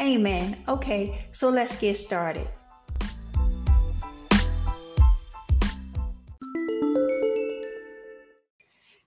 Amen. Okay, so let's get started.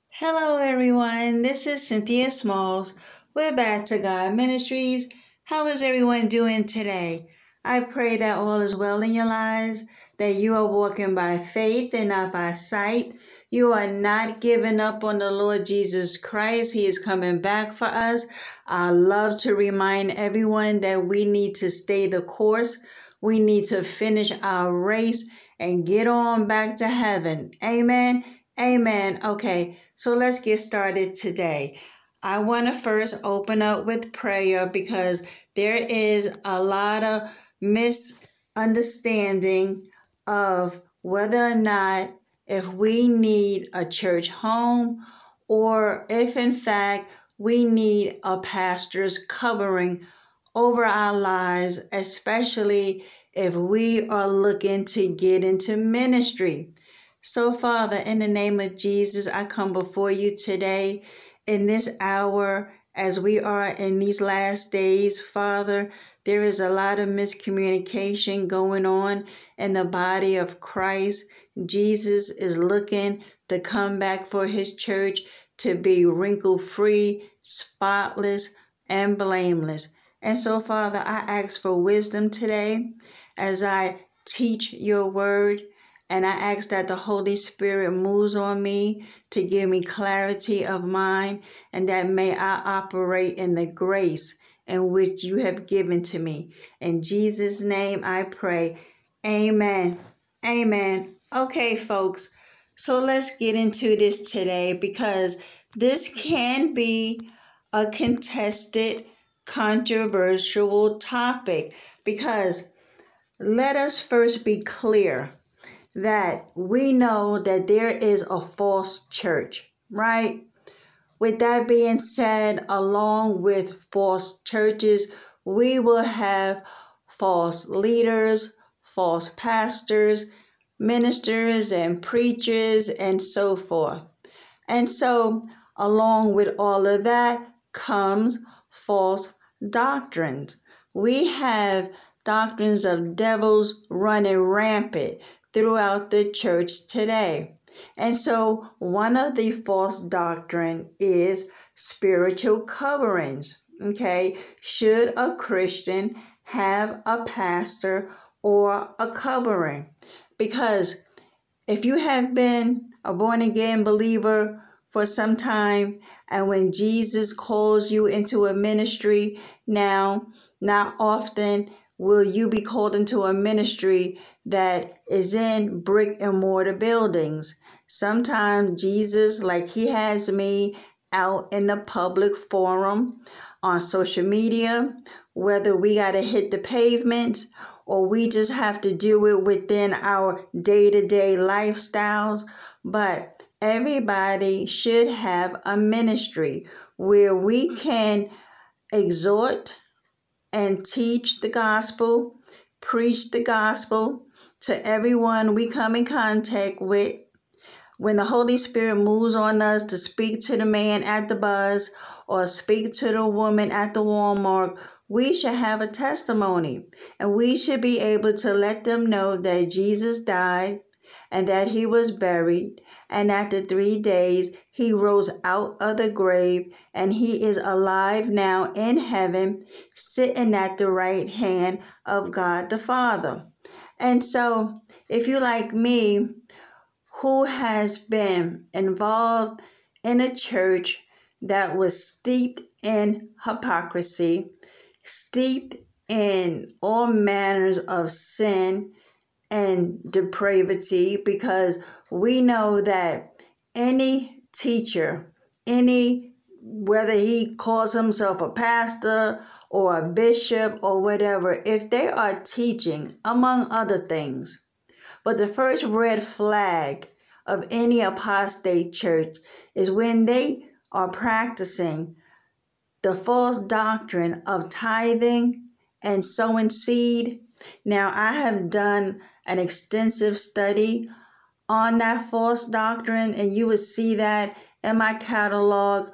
Hello, everyone. This is Cynthia Smalls. We're back to God Ministries. How is everyone doing today? I pray that all is well in your lives, that you are walking by faith and not by sight. You are not giving up on the Lord Jesus Christ. He is coming back for us. I love to remind everyone that we need to stay the course. We need to finish our race and get on back to heaven. Amen. Amen. Okay, so let's get started today. I want to first open up with prayer because there is a lot of misunderstanding of whether or not if we need a church home or if in fact we need a pastor's covering over our lives, especially if we are looking to get into ministry. So, Father, in the name of Jesus, I come before you today in this hour as we are in these last days, Father. There is a lot of miscommunication going on in the body of Christ. Jesus is looking to come back for his church to be wrinkle free, spotless, and blameless. And so, Father, I ask for wisdom today as I teach your word. And I ask that the Holy Spirit moves on me to give me clarity of mind and that may I operate in the grace in which you have given to me. In Jesus' name I pray. Amen. Amen. Okay, folks. So let's get into this today because this can be a contested, controversial topic. Because let us first be clear that we know that there is a false church, right? With that being said, along with false churches, we will have false leaders, false pastors, ministers, and preachers, and so forth. And so, along with all of that comes false doctrines. We have doctrines of devils running rampant throughout the church today. And so one of the false doctrine is spiritual coverings. Okay, should a Christian have a pastor or a covering? Because if you have been a born again believer for some time, and when Jesus calls you into a ministry now, not often will you be called into a ministry that is in brick and mortar buildings? Sometimes Jesus, like He has me out in the public forum on social media, whether we got to hit the pavement or we just have to do it within our day to day lifestyles. But everybody should have a ministry where we can exhort, and teach the gospel, preach the gospel to everyone we come in contact with. When the Holy Spirit moves on us to speak to the man at the bus or speak to the woman at the Walmart, we should have a testimony and we should be able to let them know that Jesus died and that he was buried and after three days he rose out of the grave and he is alive now in heaven, sitting at the right hand of God the Father. And so, if you like me, who has been involved in a church that was steeped in hypocrisy, steeped in all manners of sin and depravity because we know that any teacher, any whether he calls himself a pastor or a bishop or whatever, if they are teaching, among other things, but the first red flag of any apostate church is when they are practicing the false doctrine of tithing and sowing seed. Now, I have done an extensive study on that false doctrine, and you will see that in my catalog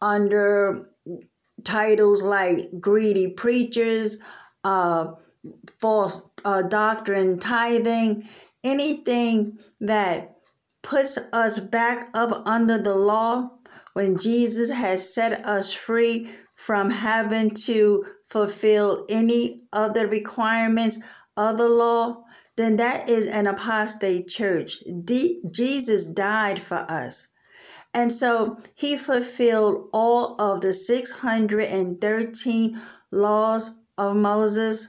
under titles like Greedy Preachers, uh, False uh, Doctrine Tithing, anything that puts us back up under the law when Jesus has set us free from having to fulfill any other requirements of the law, then that is an apostate church. Jesus died for us. And so he fulfilled all of the 613 laws of Moses.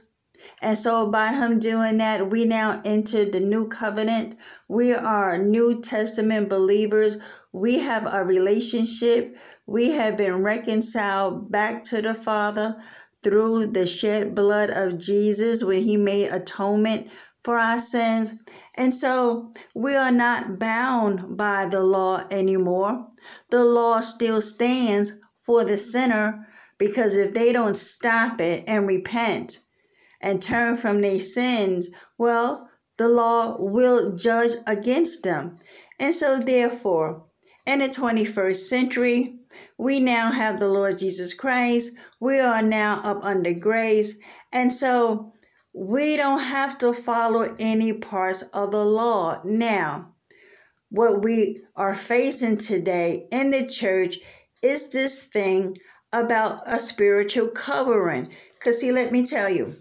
And so by him doing that, we now enter the new covenant. We are New Testament believers. We have a relationship. We have been reconciled back to the Father through the shed blood of Jesus when he made atonement for our sins. And so we are not bound by the law anymore. The law still stands for the sinner because if they don't stop it and repent and turn from their sins, well, the law will judge against them. And so, therefore, in the 21st century, we now have the Lord Jesus Christ. We are now up under grace. And so, we don't have to follow any parts of the law. Now, what we are facing today in the church is this thing about a spiritual covering. Because, see, let me tell you,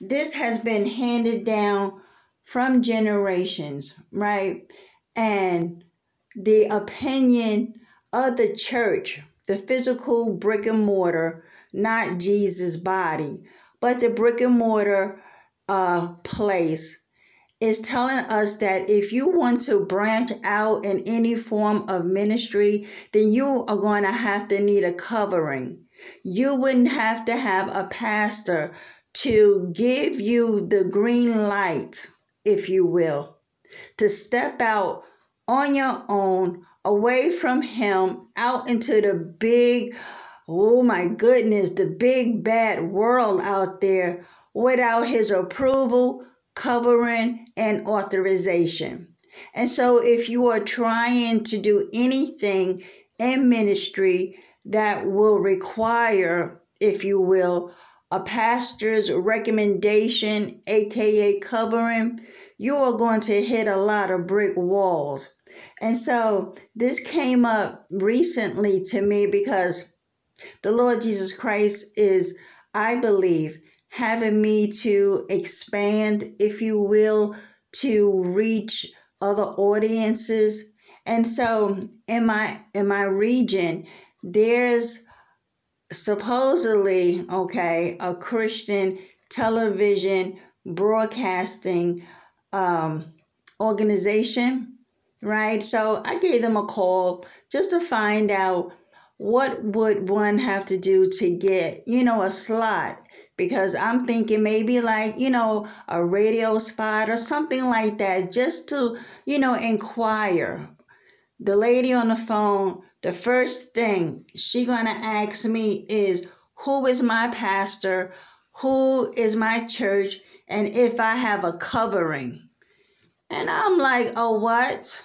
this has been handed down from generations, right? And the opinion of the church, the physical brick and mortar, not Jesus' body, but the brick and mortar uh, place is telling us that if you want to branch out in any form of ministry, then you are going to have to need a covering. You wouldn't have to have a pastor to give you the green light, if you will, to step out on your own, away from him, out into the big, oh my goodness, the big bad world out there without his approval, covering, and authorization. And so, if you are trying to do anything in ministry that will require, if you will, a pastor's recommendation, aka covering, you are going to hit a lot of brick walls. And so, this came up recently to me because the Lord Jesus Christ is, I believe, having me to expand, if you will, to reach other audiences. And so in my in my region, there's supposedly, okay, a Christian television broadcasting um, organization, right? So I gave them a call just to find out what would one have to do to get, you know, a slot because I'm thinking maybe like, you know, a radio spot or something like that just to, you know, inquire. The lady on the phone, the first thing she going to ask me is who is my pastor? Who is my church? And if I have a covering. And I'm like, "Oh, what?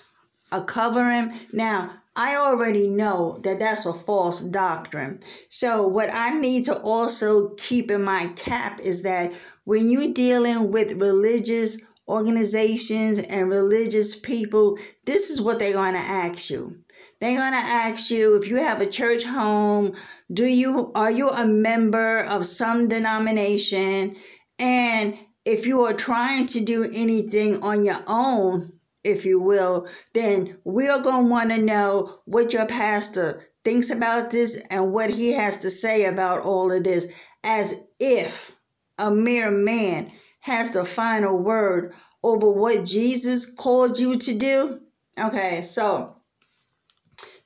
A covering?" Now, I already know that that's a false doctrine. So, what I need to also keep in my cap is that when you're dealing with religious organizations and religious people, this is what they're going to ask you. They're going to ask you if you have a church home, do you are you a member of some denomination? And if you are trying to do anything on your own, if you will, then we're going to want to know what your pastor thinks about this and what he has to say about all of this, as if a mere man has the final word over what Jesus called you to do? Okay, so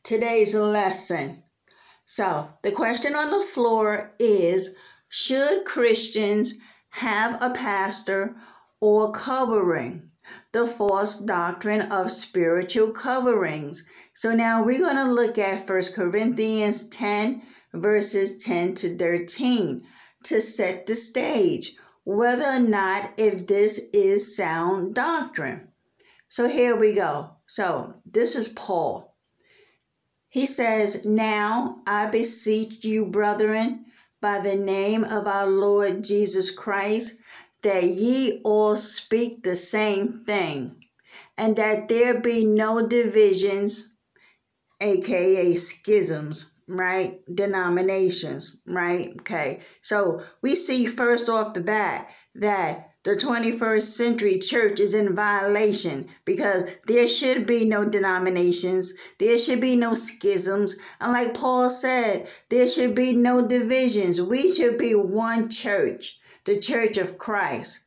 today's lesson. So, the question on the floor is Should Christians have a pastor or covering? The false doctrine of spiritual coverings. So, now we're going to look at 1 Corinthians 10, verses 10 to 13 to set the stage whether or not if this is sound doctrine. So here we go. So this is Paul. He says, Now I beseech you, brethren, by the name of our Lord Jesus Christ, that ye all speak the same thing, and that there be no divisions, aka schisms, right? Denominations, right? Okay. So we see first off the bat that the 21st century church is in violation because there should be no denominations, there should be no schisms. And like Paul said, there should be no divisions. We should be one church, the church of Christ.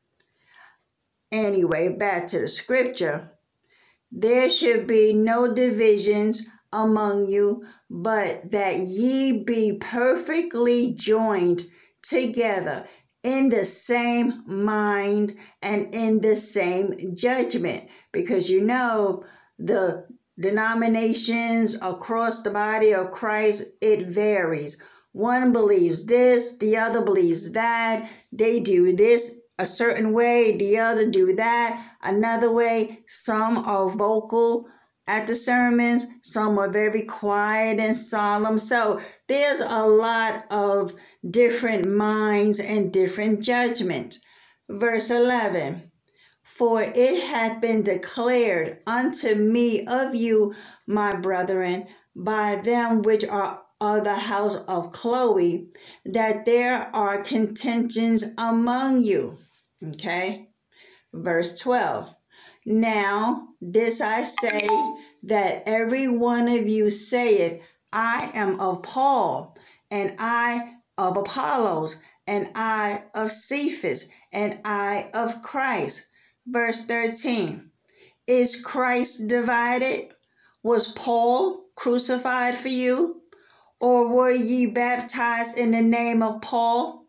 Anyway, back to the scripture. There should be no divisions among you, but that ye be perfectly joined together in the same mind and in the same judgment. Because you know, the denominations across the body of Christ, it varies. One believes this, the other believes that. They do this a certain way, the other do that another way. Some are vocal at the sermons, some are very quiet and solemn. So there's a lot of different minds and different judgments. Verse 11 For it hath been declared unto me of you, my brethren, by them which are of the house of Chloe, that there are contentions among you. Okay. Verse 12 now, this I say that every one of you saith, I am of Paul, and I of Apollos, and I of Cephas, and I of Christ. Verse 13 Is Christ divided? Was Paul crucified for you? Or were ye baptized in the name of Paul?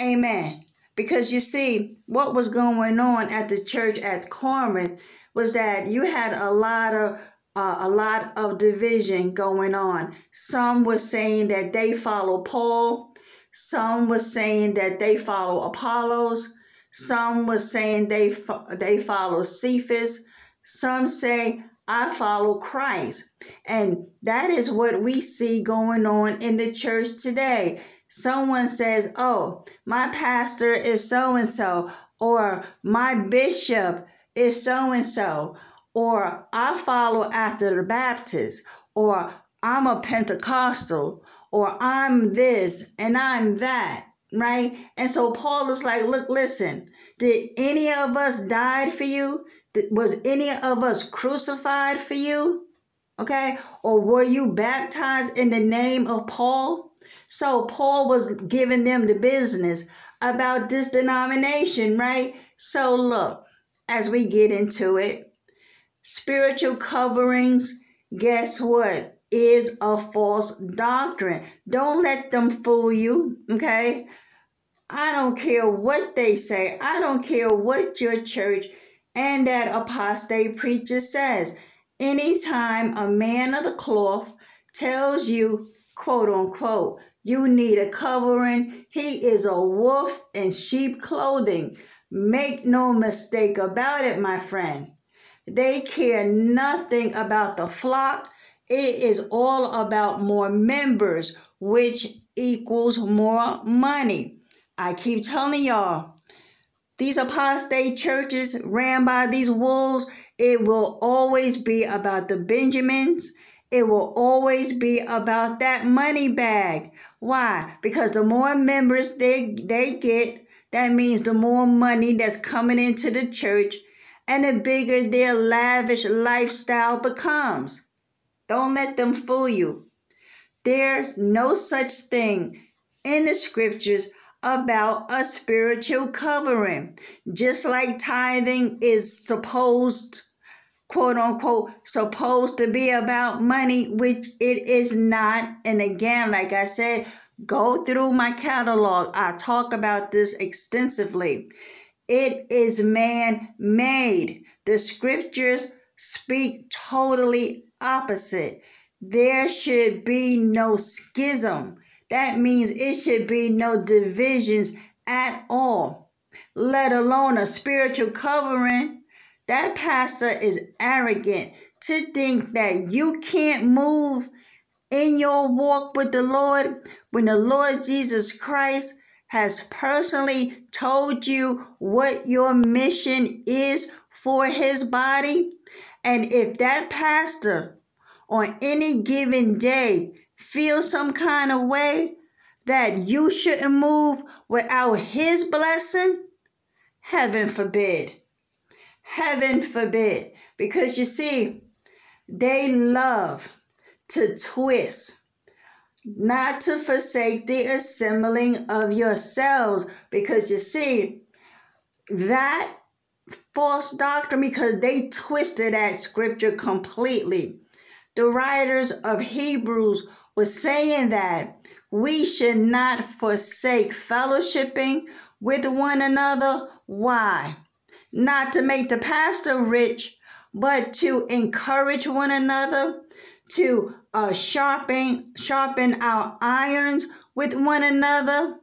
Amen. Because you see, what was going on at the church at Corinth was that you had a lot of uh, a lot of division going on. Some were saying that they follow Paul. Some were saying that they follow Apollos. Some were saying they fo- they follow Cephas. Some say I follow Christ. And that is what we see going on in the church today someone says, Oh, my pastor is so and so, or my bishop is so and so, or I follow after the Baptist, or I'm a Pentecostal, or I'm this and I'm that, right? And so Paul is like, Look, listen, did any of us died for you? Was any of us crucified for you? Okay? Or were you baptized in the name of Paul? So Paul was giving them the business about this denomination, right? So look, as we get into it, spiritual coverings, guess what? Is a false doctrine. Don't let them fool you, okay? I don't care what they say. I don't care what your church and that apostate preacher says. Anytime a man of the cloth tells you, quote unquote, you need a covering. He is a wolf in sheep clothing. Make no mistake about it, my friend. They care nothing about the flock. It is all about more members, which equals more money. I keep telling y'all, these apostate churches ran by these wolves, it will always be about the Benjamins it will always be about that money bag. Why? Because the more members they they get, that means the more money that's coming into the church and the bigger their lavish lifestyle becomes. Don't let them fool you. There's no such thing in the scriptures about a spiritual covering. Just like tithing is supposed, quote unquote, supposed to be about money, which it is not. And again, like I said, go through my catalog. I talk about this extensively. It is man made. The scriptures speak totally opposite. There should be no schism. That means it should be no divisions at all, let alone a spiritual covering. That pastor is arrogant to think that you can't move in your walk with the Lord when the Lord Jesus Christ has personally told you what your mission is for his body. And if that pastor on any given day feel some kind of way that you shouldn't move without his blessing, heaven forbid. Heaven forbid. Because you see, they love to twist, not to forsake the assembling of yourselves. Because you see, that false doctrine, because they twisted that scripture completely the writers of Hebrews were saying that we should not forsake fellowshipping with one another. Why? Not to make the pastor rich, but to encourage one another, to uh, sharpen sharpen our irons with one another,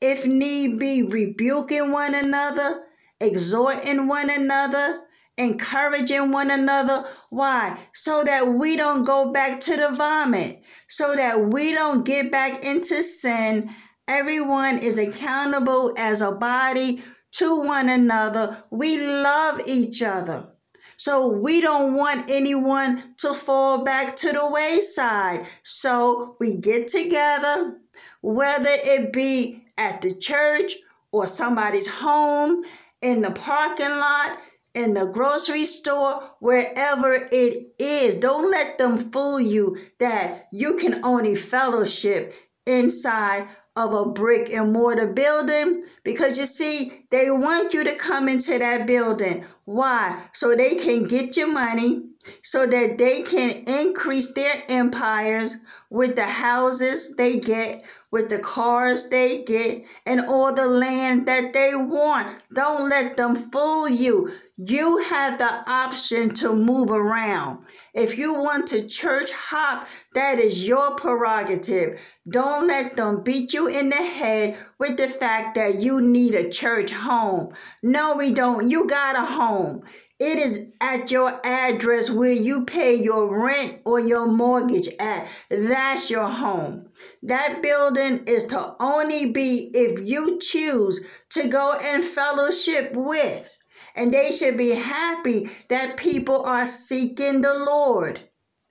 if need be, rebuking one another, exhorting one another, encouraging one another. Why? So that we don't go back to the vomit, so that we don't get back into sin. Everyone is accountable as a body to one another. We love each other. So we don't want anyone to fall back to the wayside. So we get together, whether it be at the church or somebody's home, in the parking lot, in the grocery store, wherever it is. Don't let them fool you that you can only fellowship inside of a brick and mortar building because you see, they want you to come into that building. Why? So they can get your money, so that they can increase their empires with the houses they get, with the cars they get, and all the land that they want. Don't let them fool you. You have the option to move around. If you want to church hop, that is your prerogative. Don't let them beat you in the head with the fact that you need a church home. No, we don't. You got a home. It is at your address where you pay your rent or your mortgage at. That's your home. That building is to only be if you choose to go and fellowship with and they should be happy that people are seeking the Lord.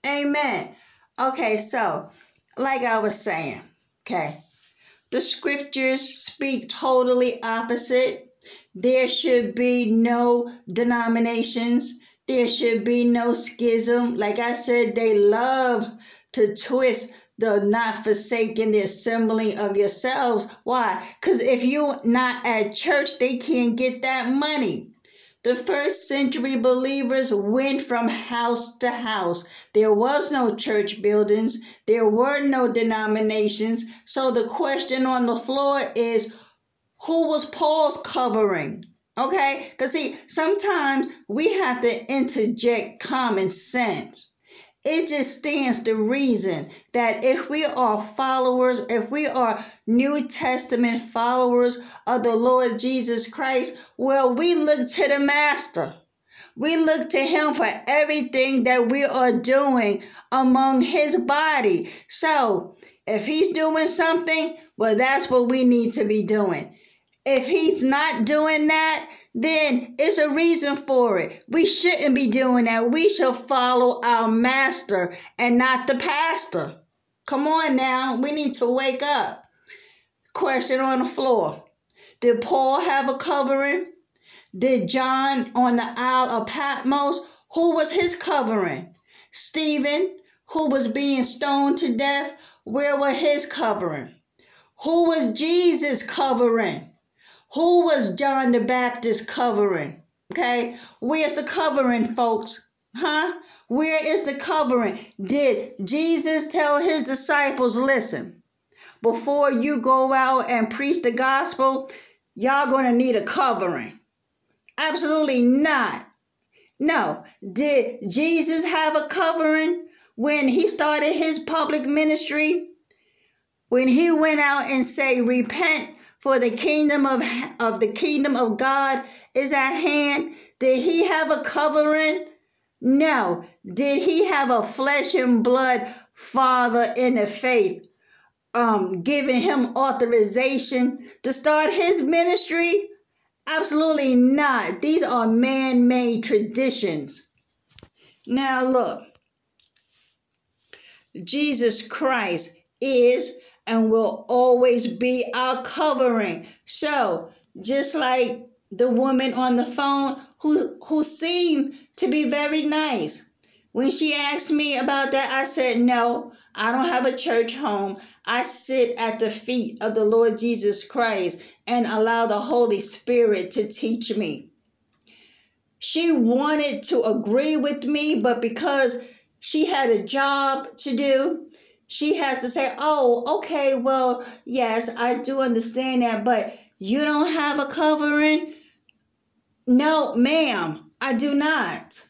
Amen. Okay, so like I was saying, okay, the scriptures speak totally opposite. There should be no denominations. There should be no schism. Like I said, they love to twist the not forsaking the assembling of yourselves. Why? Because if you're not at church, they can't get that money. The first century believers went from house to house. There was no church buildings, there were no denominations. So the question on the floor is who was Paul's covering? Okay? Because see, sometimes we have to interject common sense. It just stands to reason that if we are followers, if we are New Testament followers of the Lord Jesus Christ, well, we look to the Master. We look to Him for everything that we are doing among His body. So, if He's doing something, well, that's what we need to be doing. If He's not doing that, then it's a reason for it. We shouldn't be doing that. We should follow our master and not the pastor. Come on now, we need to wake up. Question on the floor Did Paul have a covering? Did John on the Isle of Patmos? Who was his covering? Stephen, who was being stoned to death? Where was his covering? Who was Jesus covering? Who was John the Baptist covering? Okay, where's the covering, folks? Huh? Where is the covering? Did Jesus tell his disciples, listen, before you go out and preach the gospel, y'all gonna need a covering? Absolutely not. No. Did Jesus have a covering when he started his public ministry? When he went out and say, repent for the kingdom of, of the kingdom of God is at hand. Did he have a covering? No. Did he have a flesh and blood father in the faith um, giving him authorization to start his ministry? Absolutely not. These are man made traditions. Now, look, Jesus Christ is and will always be our covering. So, just like the woman on the phone who who seemed to be very nice. When she asked me about that, I said, "No, I don't have a church home. I sit at the feet of the Lord Jesus Christ and allow the Holy Spirit to teach me." She wanted to agree with me, but because she had a job to do, she has to say, Oh, okay, well, yes, I do understand that, but you don't have a covering? No, ma'am, I do not.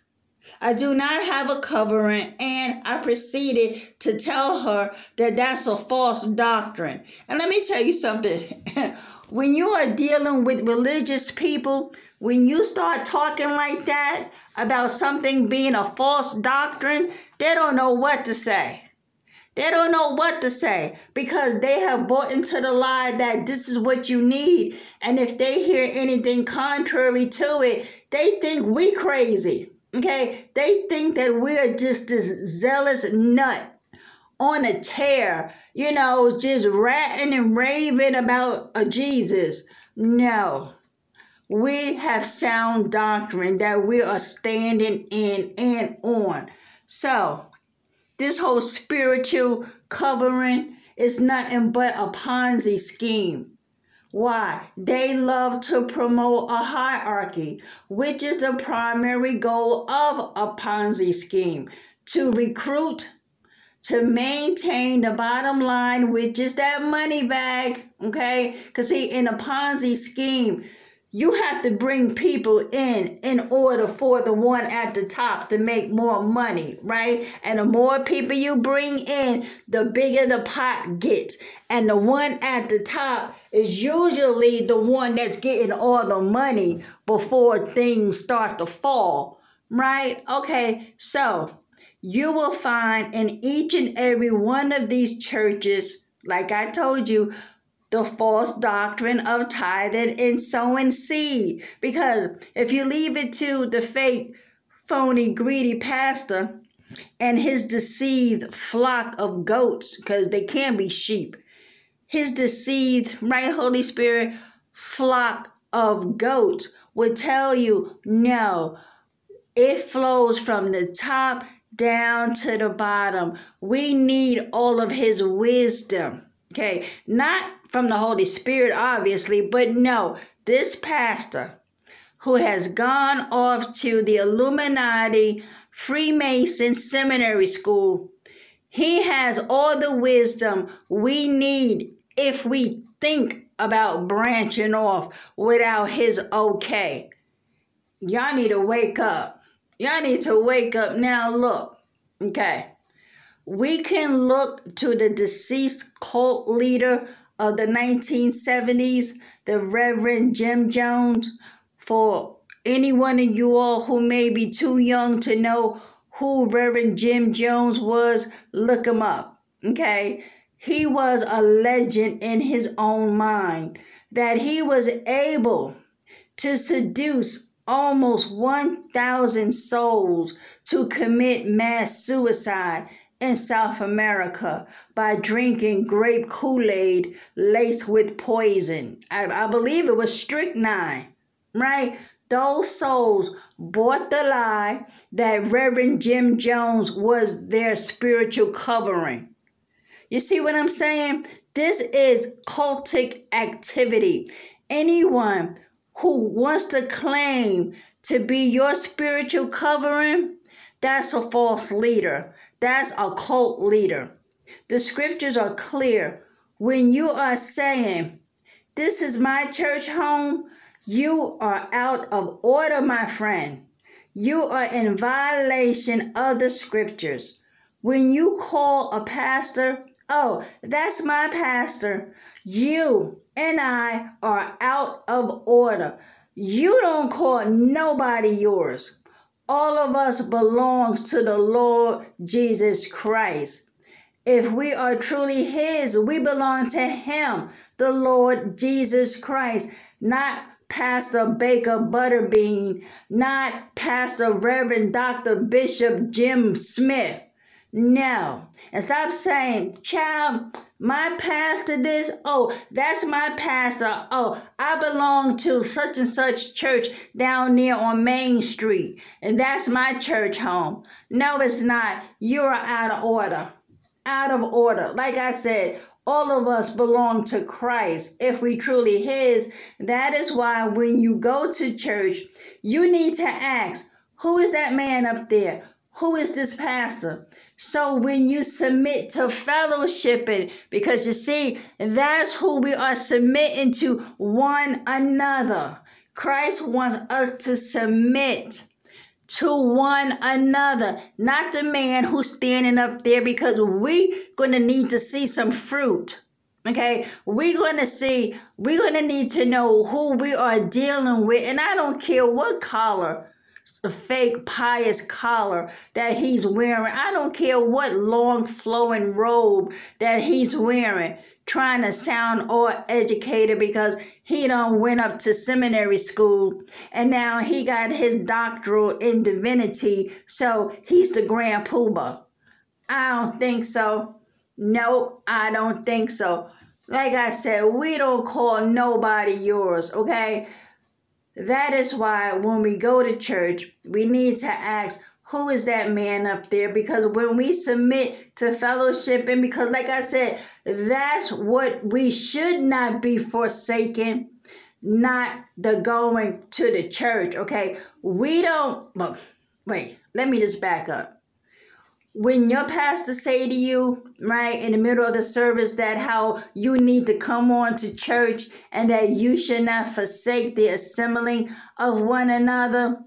I do not have a covering, and I proceeded to tell her that that's a false doctrine. And let me tell you something when you are dealing with religious people, when you start talking like that about something being a false doctrine, they don't know what to say. They don't know what to say because they have bought into the lie that this is what you need. And if they hear anything contrary to it, they think we crazy. Okay? They think that we're just this zealous nut on a tear, you know, just ratting and raving about a Jesus. No. We have sound doctrine that we are standing in and on. So, this whole spiritual covering is nothing but a Ponzi scheme. Why? They love to promote a hierarchy, which is the primary goal of a Ponzi scheme to recruit, to maintain the bottom line, which is that money bag. Okay? Because, see, in a Ponzi scheme, you have to bring people in in order for the one at the top to make more money, right? And the more people you bring in, the bigger the pot gets. And the one at the top is usually the one that's getting all the money before things start to fall, right? Okay, so you will find in each and every one of these churches, like I told you, the false doctrine of tithing and sowing seed. Because if you leave it to the fake, phony, greedy pastor and his deceived flock of goats, because they can be sheep, his deceived, right, Holy Spirit, flock of goats would tell you no, it flows from the top down to the bottom. We need all of his wisdom. Okay, not from the Holy Spirit, obviously, but no, this pastor who has gone off to the Illuminati Freemason Seminary School, he has all the wisdom we need if we think about branching off without his okay. Y'all need to wake up. Y'all need to wake up now. Look, okay. We can look to the deceased cult leader of the 1970s, the Reverend Jim Jones. For any one of you all who may be too young to know who Reverend Jim Jones was, look him up. Okay? He was a legend in his own mind, that he was able to seduce almost 1,000 souls to commit mass suicide in South America by drinking grape Kool Aid laced with poison. I, I believe it was strychnine, right? Those souls bought the lie that Reverend Jim Jones was their spiritual covering. You see what I'm saying? This is cultic activity. Anyone who wants to claim to be your spiritual covering, that's a false leader. That's a cult leader. The scriptures are clear. When you are saying, This is my church home, you are out of order, my friend. You are in violation of the scriptures. When you call a pastor, oh, that's my pastor, you and I are out of order. You don't call nobody yours. All of us belongs to the Lord Jesus Christ. If we are truly His, we belong to Him, the Lord Jesus Christ, not Pastor Baker Butterbean, not Pastor Reverend Dr. Bishop Jim Smith. No. And stop saying, child, my pastor this. Oh, that's my pastor. Oh, I belong to such and such church down there on Main Street. And that's my church home. No, it's not. You're out of order. Out of order. Like I said, all of us belong to Christ if we truly His. That is why when you go to church, you need to ask, who is that man up there? Who is this pastor? So when you submit to fellowshipping, because you see, that's who we are submitting to one another. Christ wants us to submit to one another, not the man who's standing up there because we're gonna need to see some fruit. Okay, we're gonna see, we're gonna need to know who we are dealing with, and I don't care what color, fake pious collar that he's wearing. I don't care what long flowing robe that he's wearing trying to sound all educated because he done went up to seminary school and now he got his doctoral in divinity. So he's the grand poobah. I don't think so. Nope i don't think so. Like i said we don't call nobody yours okay that is why when we go to church we need to ask who is that man up there? Because when we submit to fellowship and because like i said that's what we should not be forsaken not the going to the church okay? We don't well, wait let me just back up when your pastor say to you right in the middle of the service that how you need to come on to church and that you should not forsake the assembling of one another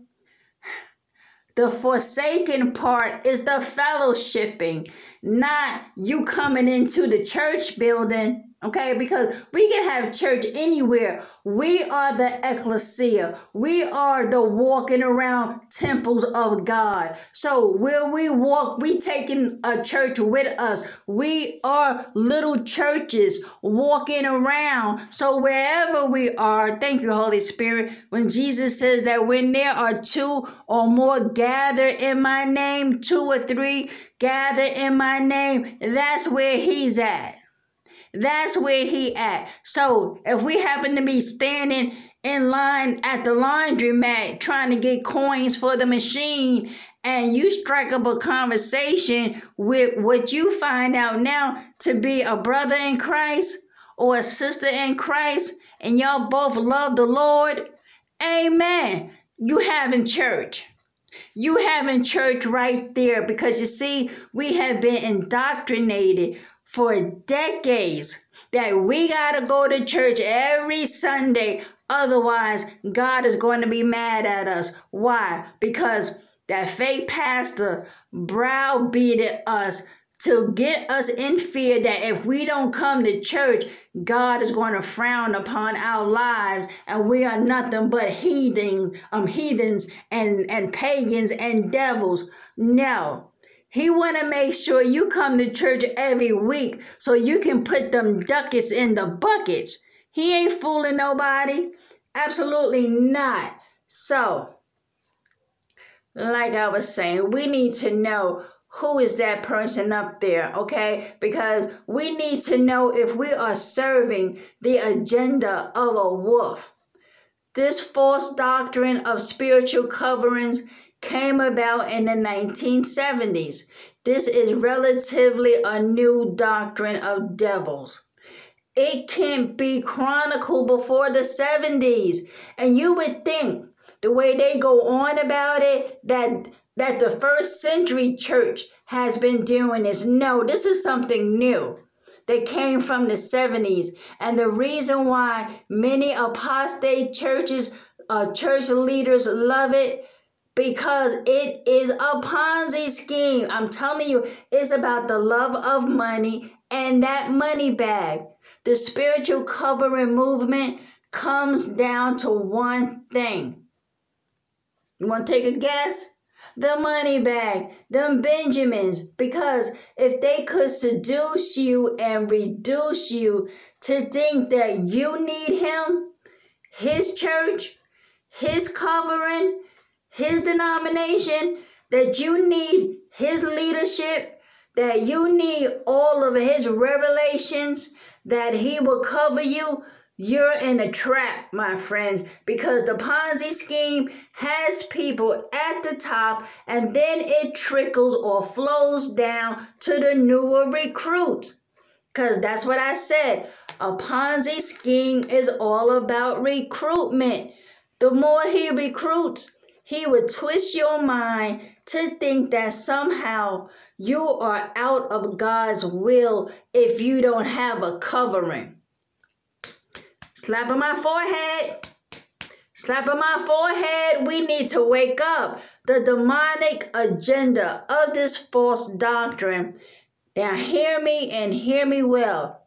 the forsaken part is the fellowshipping, not you coming into the church building Okay, because we can have church anywhere. We are the ecclesia. We are the walking around temples of God. So where we walk, we taking a church with us. We are little churches walking around. So wherever we are, thank you, Holy Spirit. When Jesus says that when there are two or more gathered in my name, two or three gather in my name, that's where he's at. That's where he at. So if we happen to be standing in line at the laundromat trying to get coins for the machine and you strike up a conversation with what you find out now to be a brother in Christ or a sister in Christ and y'all both love the Lord, amen. You having church. You having church right there because you see, we have been indoctrinated for decades that we got to go to church every Sunday. Otherwise, God is going to be mad at us. Why? Because that fake pastor browbeated us to get us in fear that if we don't come to church, God is going to frown upon our lives and we are nothing but heathens, um, heathens and, and pagans and devils. No, he want to make sure you come to church every week so you can put them ducats in the buckets. He ain't fooling nobody. Absolutely not. So, like I was saying, we need to know who is that person up there, okay? Because we need to know if we are serving the agenda of a wolf. This false doctrine of spiritual coverings came about in the 1970s. This is relatively a new doctrine of devils. it can't be chronicled before the 70s. And you would think the way they go on about it that that the first century church has been doing this. No, this is something new that came from the 70s. And the reason why many apostate churches, uh, church leaders love it because it is a Ponzi scheme. I'm telling you, it's about the love of money and that money bag. The spiritual covering movement comes down to one thing. You want to take a guess? The money bag, them Benjamins, because if they could seduce you and reduce you to think that you need him, his church, his covering, his denomination, that you need his leadership, that you need all of his revelations, that he will cover you, you're in a trap, my friends, because the Ponzi scheme has people at the top and then it trickles or flows down to the newer recruit. Because that's what I said. A Ponzi scheme is all about recruitment. The more he recruits, he would twist your mind to think that somehow you are out of God's will if you don't have a covering. Slap on my forehead. Slap on my forehead. We need to wake up. The demonic agenda of this false doctrine. Now, hear me and hear me well.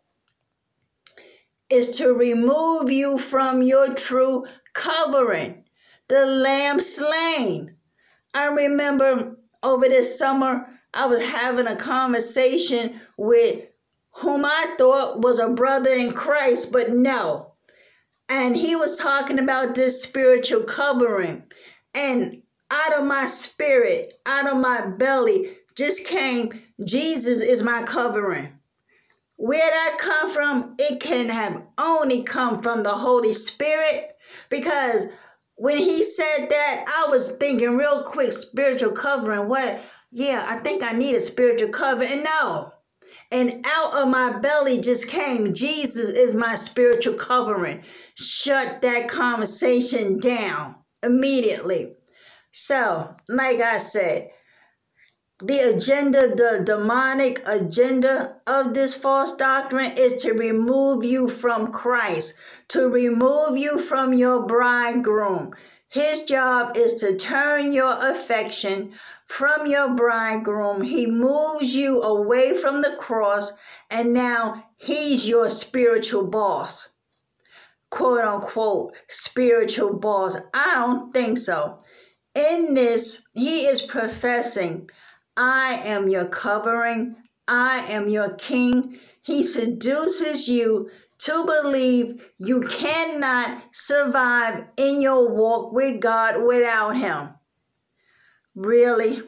Is to remove you from your true covering the lamb slain. I remember over this summer, I was having a conversation with whom I thought was a brother in Christ, but no. And he was talking about this spiritual covering. And out of my spirit, out of my belly, just came Jesus is my covering. Where that come from? It can have only come from the Holy Spirit because when he said that, I was thinking real quick spiritual covering. What? Yeah, I think I need a spiritual covering. And no. And out of my belly just came, Jesus is my spiritual covering. Shut that conversation down immediately. So, like I said, the agenda, the demonic agenda of this false doctrine is to remove you from Christ, to remove you from your bridegroom. His job is to turn your affection from your bridegroom. He moves you away from the cross, and now he's your spiritual boss. Quote unquote, spiritual boss. I don't think so. In this, he is professing I am your covering. I am your king. He seduces you to believe you cannot survive in your walk with God without Him. Really?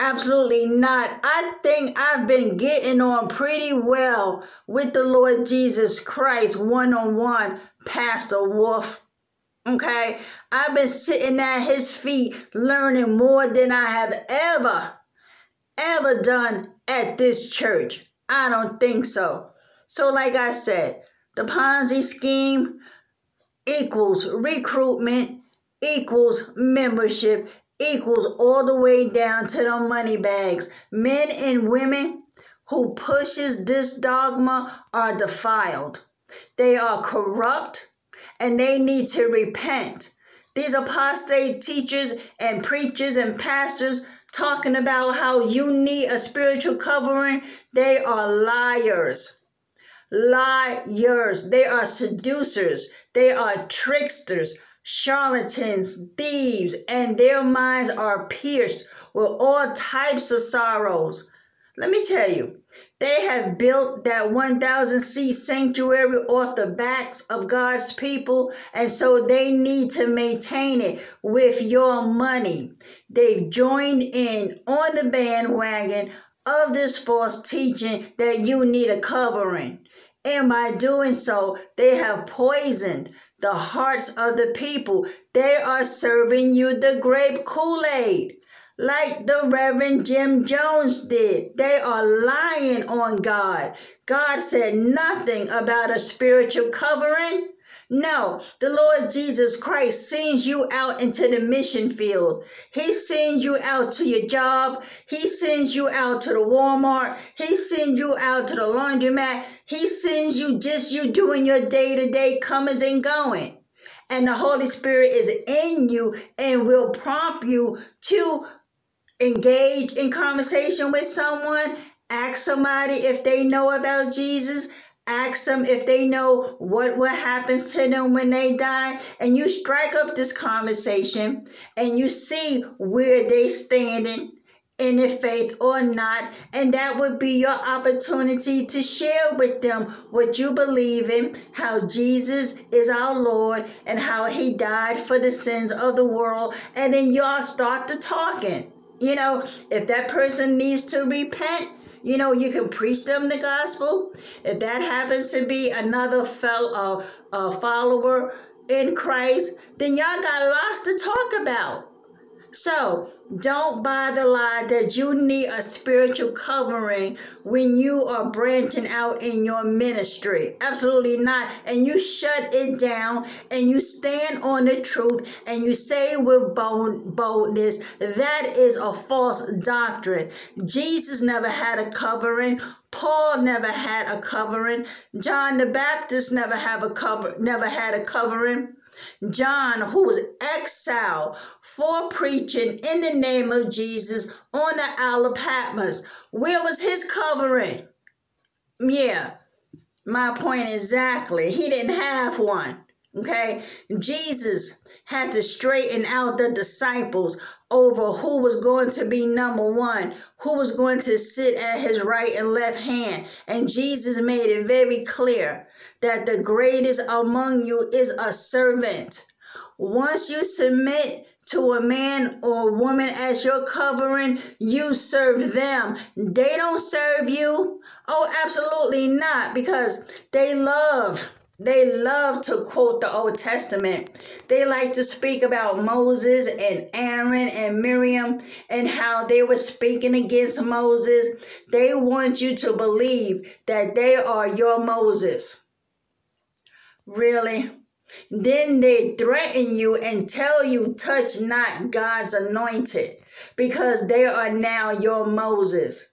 Absolutely not. I think I've been getting on pretty well with the Lord Jesus Christ one on one, Pastor Wolf. Okay, I've been sitting at his feet learning more than I have ever, ever done at this church. I don't think so. So, like I said, the Ponzi scheme equals recruitment, equals membership, equals all the way down to the money bags. Men and women who pushes this dogma are defiled. They are corrupt and they need to repent. These apostate teachers and preachers and pastors talking about how you need a spiritual covering, they are liars. Liars. They are seducers. They are tricksters, charlatans, thieves, and their minds are pierced with all types of sorrows. Let me tell you, they have built that 1,000 seat sanctuary off the backs of God's people, and so they need to maintain it with your money. They've joined in on the bandwagon of this false teaching that you need a covering. And by doing so, they have poisoned the hearts of the people. They are serving you the grape Kool Aid. Like the Reverend Jim Jones did. They are lying on God. God said nothing about a spiritual covering. No, the Lord Jesus Christ sends you out into the mission field. He sends you out to your job. He sends you out to the Walmart. He sends you out to the laundromat. He sends you just you doing your day to day comings and going. And the Holy Spirit is in you and will prompt you to engage in conversation with someone. Ask somebody if they know about Jesus ask them if they know what what happens to them when they die and you strike up this conversation and you see where they're standing in their faith or not and that would be your opportunity to share with them what you believe in how jesus is our lord and how he died for the sins of the world and then y'all start the talking you know if that person needs to repent you know, you can preach them the gospel. If that happens to be another fellow, uh, follower in Christ, then y'all got lots to talk about. So don't buy the lie that you need a spiritual covering when you are branching out in your ministry. Absolutely not. And you shut it down and you stand on the truth and you say with bold, boldness that is a false doctrine. Jesus never had a covering. Paul never had a covering. John the Baptist never have a cover never had a covering. John, who was exiled for preaching in the name of Jesus on the Isle of Patmos. Where was his covering? Yeah, my point exactly. He didn't have one. Okay, Jesus had to straighten out the disciples over who was going to be number one, who was going to sit at his right and left hand. And Jesus made it very clear that the greatest among you is a servant. Once you submit to a man or woman as your covering, you serve them. They don't serve you. Oh, absolutely not, because they love they love to quote the Old Testament. They like to speak about Moses and Aaron and Miriam and how they were speaking against Moses. They want you to believe that they are your Moses. Really? Then they threaten you and tell you, touch not God's anointed, because they are now your Moses.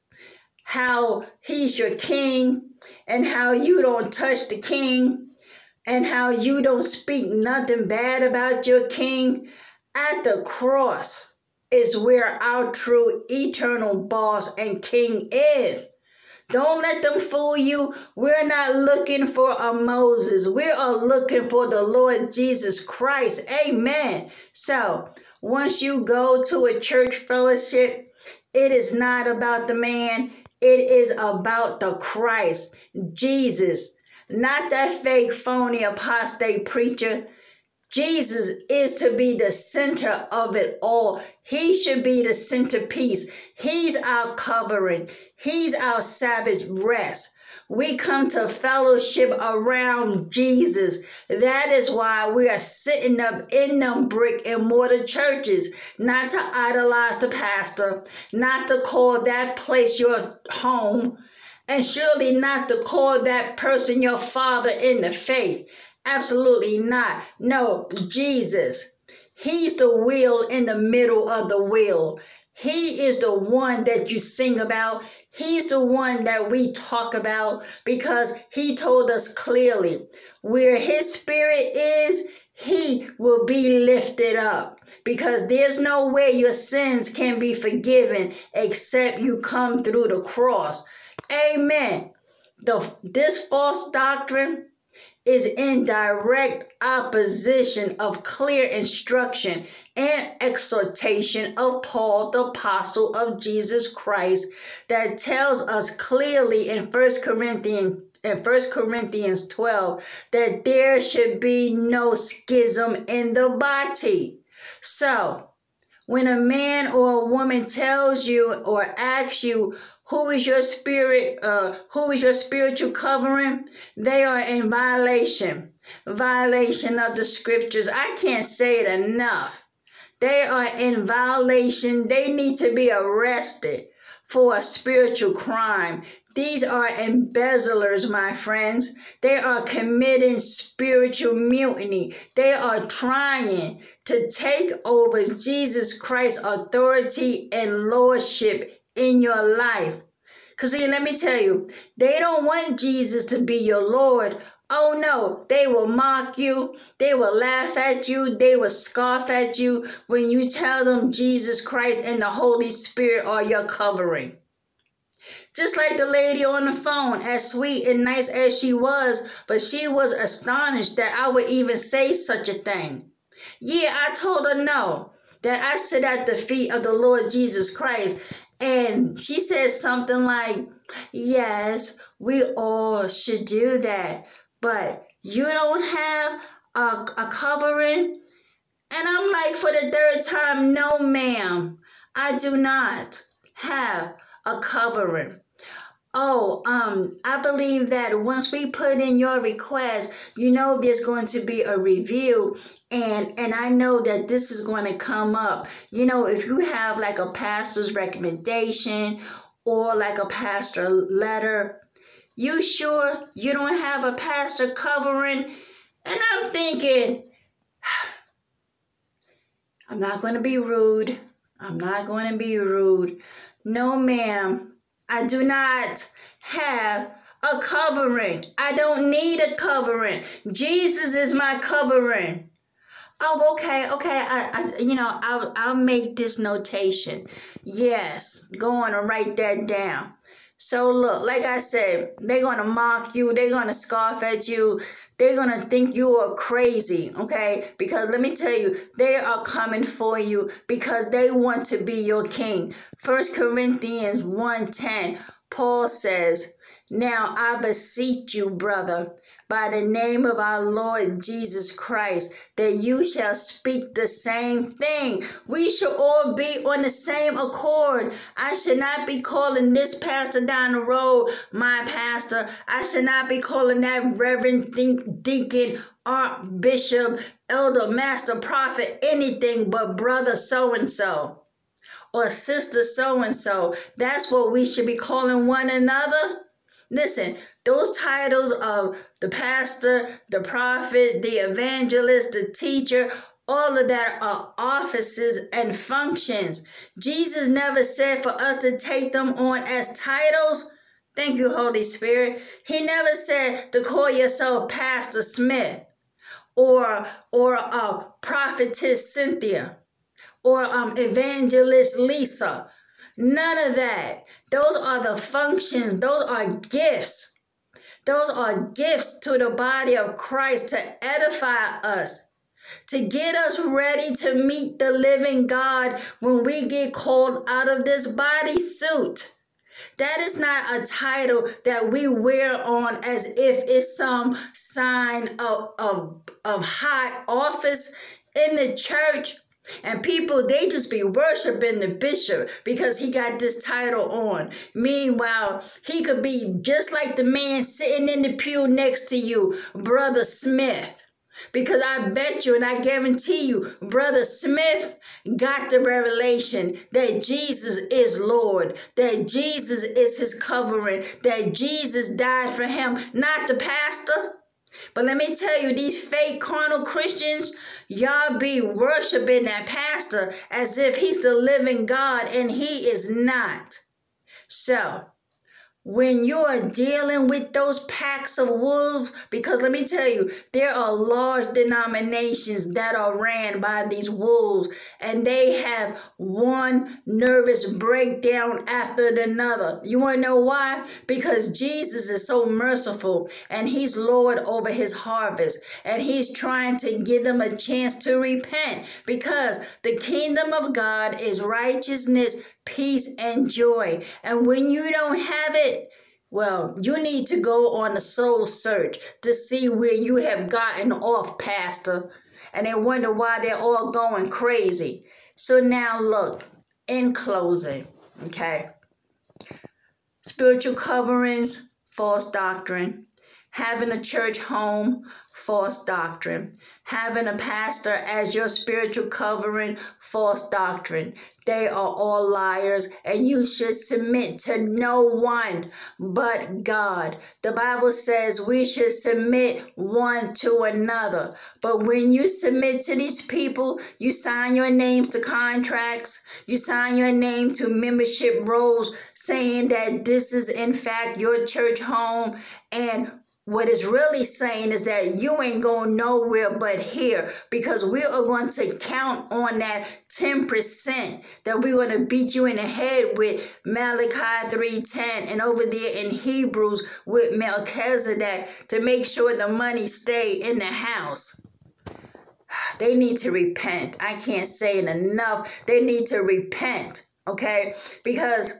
How he's your king, and how you don't touch the king and how you don't speak nothing bad about your king at the cross is where our true eternal boss and king is. Don't let them fool you. We're not looking for a Moses. We are looking for the Lord Jesus Christ. Amen. So, once you go to a church fellowship, it is not about the man, it is about the Christ, Jesus, not that fake, phony, apostate preacher. Jesus is to be the center of it all. He should be the centerpiece. He's our covering, He's our Sabbath rest. We come to fellowship around Jesus. That is why we are sitting up in them brick and mortar churches, not to idolize the pastor, not to call that place your home, and surely not to call that person your father in the faith. Absolutely not. No, Jesus. He's the wheel in the middle of the wheel. He is the one that you sing about. He's the one that we talk about because he told us clearly where his spirit is, he will be lifted up because there's no way your sins can be forgiven except you come through the cross. Amen. The, this false doctrine is in direct opposition of clear instruction and exhortation of Paul, the apostle of Jesus Christ, that tells us clearly in First Corinthians in First Corinthians 12 that there should be no schism in the body. So, when a man or a woman tells you or asks you who is your spirit uh, who is your spiritual covering they are in violation violation of the scriptures i can't say it enough They are in violation. They need to be arrested for a spiritual crime. These are embezzlers, my friends. They are committing spiritual mutiny. They are trying to take over Jesus Christ's authority and lordship in your life. Because, see, let me tell you, they don't want Jesus to be your Lord. Oh no, they will mock you, they will laugh at you, they will scoff at you when you tell them Jesus Christ and the Holy Spirit are your covering. Just like the lady on the phone, as sweet and nice as she was, but she was astonished that I would even say such a thing. Yeah, I told her no, that I sit at the feet of the Lord Jesus Christ. And she said something like, Yes, we all should do that, but you don't have a, a covering? And I'm like, for the third time, no, ma'am, I do not have a covering. Oh, um, I believe that once we put in your request, you know there's going to be a review and and I know that this is going to come up. You know, if you have like a pastor's recommendation or like a pastor letter, you sure you don't have a pastor covering? And I'm thinking I'm not going to be rude. I'm not going to be rude. No, ma'am. I do not have a covering. I don't need a covering. Jesus is my covering. Oh, okay, okay. I, I you know, I'll, I'll make this notation. Yes, go on and write that down. So look, like I said, they're gonna mock you. They're gonna scoff at you. They're gonna think you are crazy, okay? Because let me tell you, they are coming for you because they want to be your king. First Corinthians 1:10, Paul says, Now I beseech you, brother, by the name of our Lord Jesus Christ, that you shall speak the same thing. We should all be on the same accord. I should not be calling this pastor down the road my pastor. I should not be calling that reverend deacon, archbishop, elder, master, prophet, anything but brother so and so or sister so and so. That's what we should be calling one another. Listen, those titles of the pastor, the prophet, the evangelist, the teacher, all of that are offices and functions. Jesus never said for us to take them on as titles. Thank you, Holy Spirit. He never said to call yourself Pastor Smith or or uh, prophetess Cynthia or um, evangelist Lisa. None of that. Those are the functions, those are gifts. Those are gifts to the body of Christ to edify us, to get us ready to meet the living God when we get called out of this body suit. That is not a title that we wear on as if it's some sign of, of, of high office in the church. And people, they just be worshiping the bishop because he got this title on. Meanwhile, he could be just like the man sitting in the pew next to you, Brother Smith. Because I bet you and I guarantee you, Brother Smith got the revelation that Jesus is Lord, that Jesus is his covering, that Jesus died for him, not the pastor. But let me tell you, these fake carnal Christians, y'all be worshiping that pastor as if he's the living God and he is not. So, when you're dealing with those packs of wolves, because let me tell you, there are large denominations that are ran by these wolves, and they have one nervous breakdown after another. You want to know why? Because Jesus is so merciful and he's Lord over his harvest, and he's trying to give them a chance to repent because the kingdom of God is righteousness, peace, and joy. And when you don't have it, well, you need to go on a soul search to see where you have gotten off, Pastor. And they wonder why they're all going crazy. So now, look, in closing, okay? Spiritual coverings, false doctrine. Having a church home, false doctrine. Having a pastor as your spiritual covering, false doctrine. They are all liars, and you should submit to no one but God. The Bible says we should submit one to another. But when you submit to these people, you sign your names to contracts, you sign your name to membership rolls saying that this is, in fact, your church home, and what it's really saying is that you ain't going nowhere but here because we are going to count on that 10% that we're going to beat you in the head with Malachi 3.10 and over there in Hebrews with Melchizedek to make sure the money stay in the house. They need to repent. I can't say it enough. They need to repent, okay? Because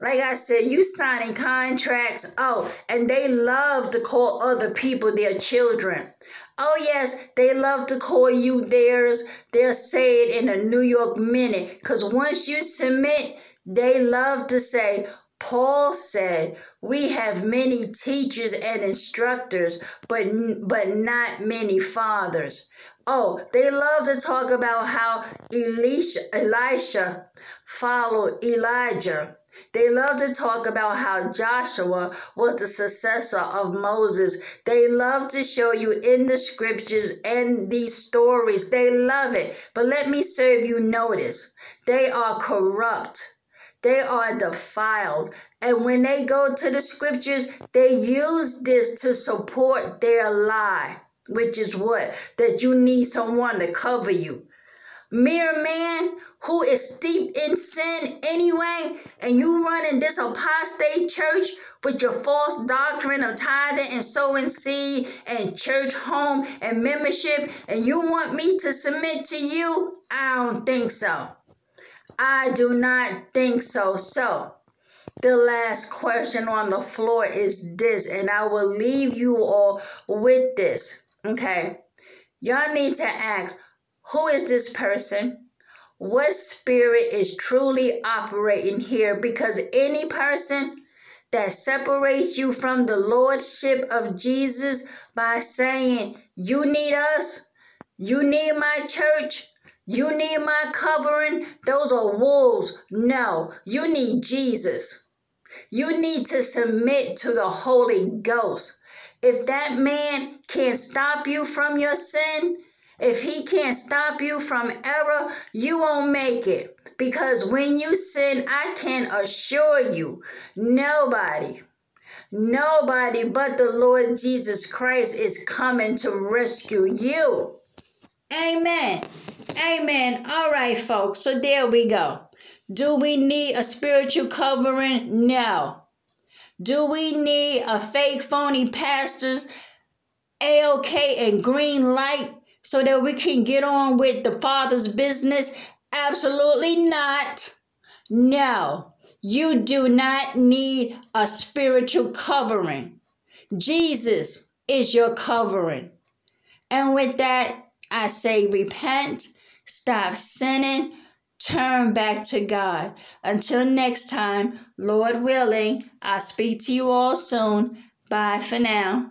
like I said, you signing contracts. Oh, and they love to call other people their children. Oh, yes, they love to call you theirs. They'll say it in a New York minute. Because once you submit, they love to say, Paul said, "We have many teachers and instructors, but but not many fathers." Oh, they love to talk about how Elisha, Elisha followed Elijah. They love to talk about how Joshua was the successor of Moses. They love to show you in the scriptures and these stories. They love it. But let me serve you notice they are corrupt. They are defiled. And when they go to the scriptures, they use this to support their lie, which is what? That you need someone to cover you mere man who is steeped in sin anyway, and you running this apostate church with your false doctrine of tithing and sowing seed and church home and membership, and you want me to submit to you? I don't think so. I do not think so. So, the last question on the floor is this, and I will leave you all with this. Okay. Y'all need to ask who is this person? What spirit is truly operating here? Because any person that separates you from the lordship of Jesus by saying, You need us, you need my church, you need my covering, those are wolves. No, you need Jesus. You need to submit to the Holy Ghost. If that man can't stop you from your sin, if he can't stop you from error, you won't make it. Because when you sin, I can assure you, nobody, nobody but the Lord Jesus Christ is coming to rescue you. Amen. Amen. All right, folks. So there we go. Do we need a spiritual covering? No. Do we need a fake, phony pastors, AOK, and green light? So that we can get on with the Father's business? Absolutely not. No, you do not need a spiritual covering. Jesus is your covering. And with that, I say repent, stop sinning, turn back to God. Until next time, Lord willing, I'll speak to you all soon. Bye for now.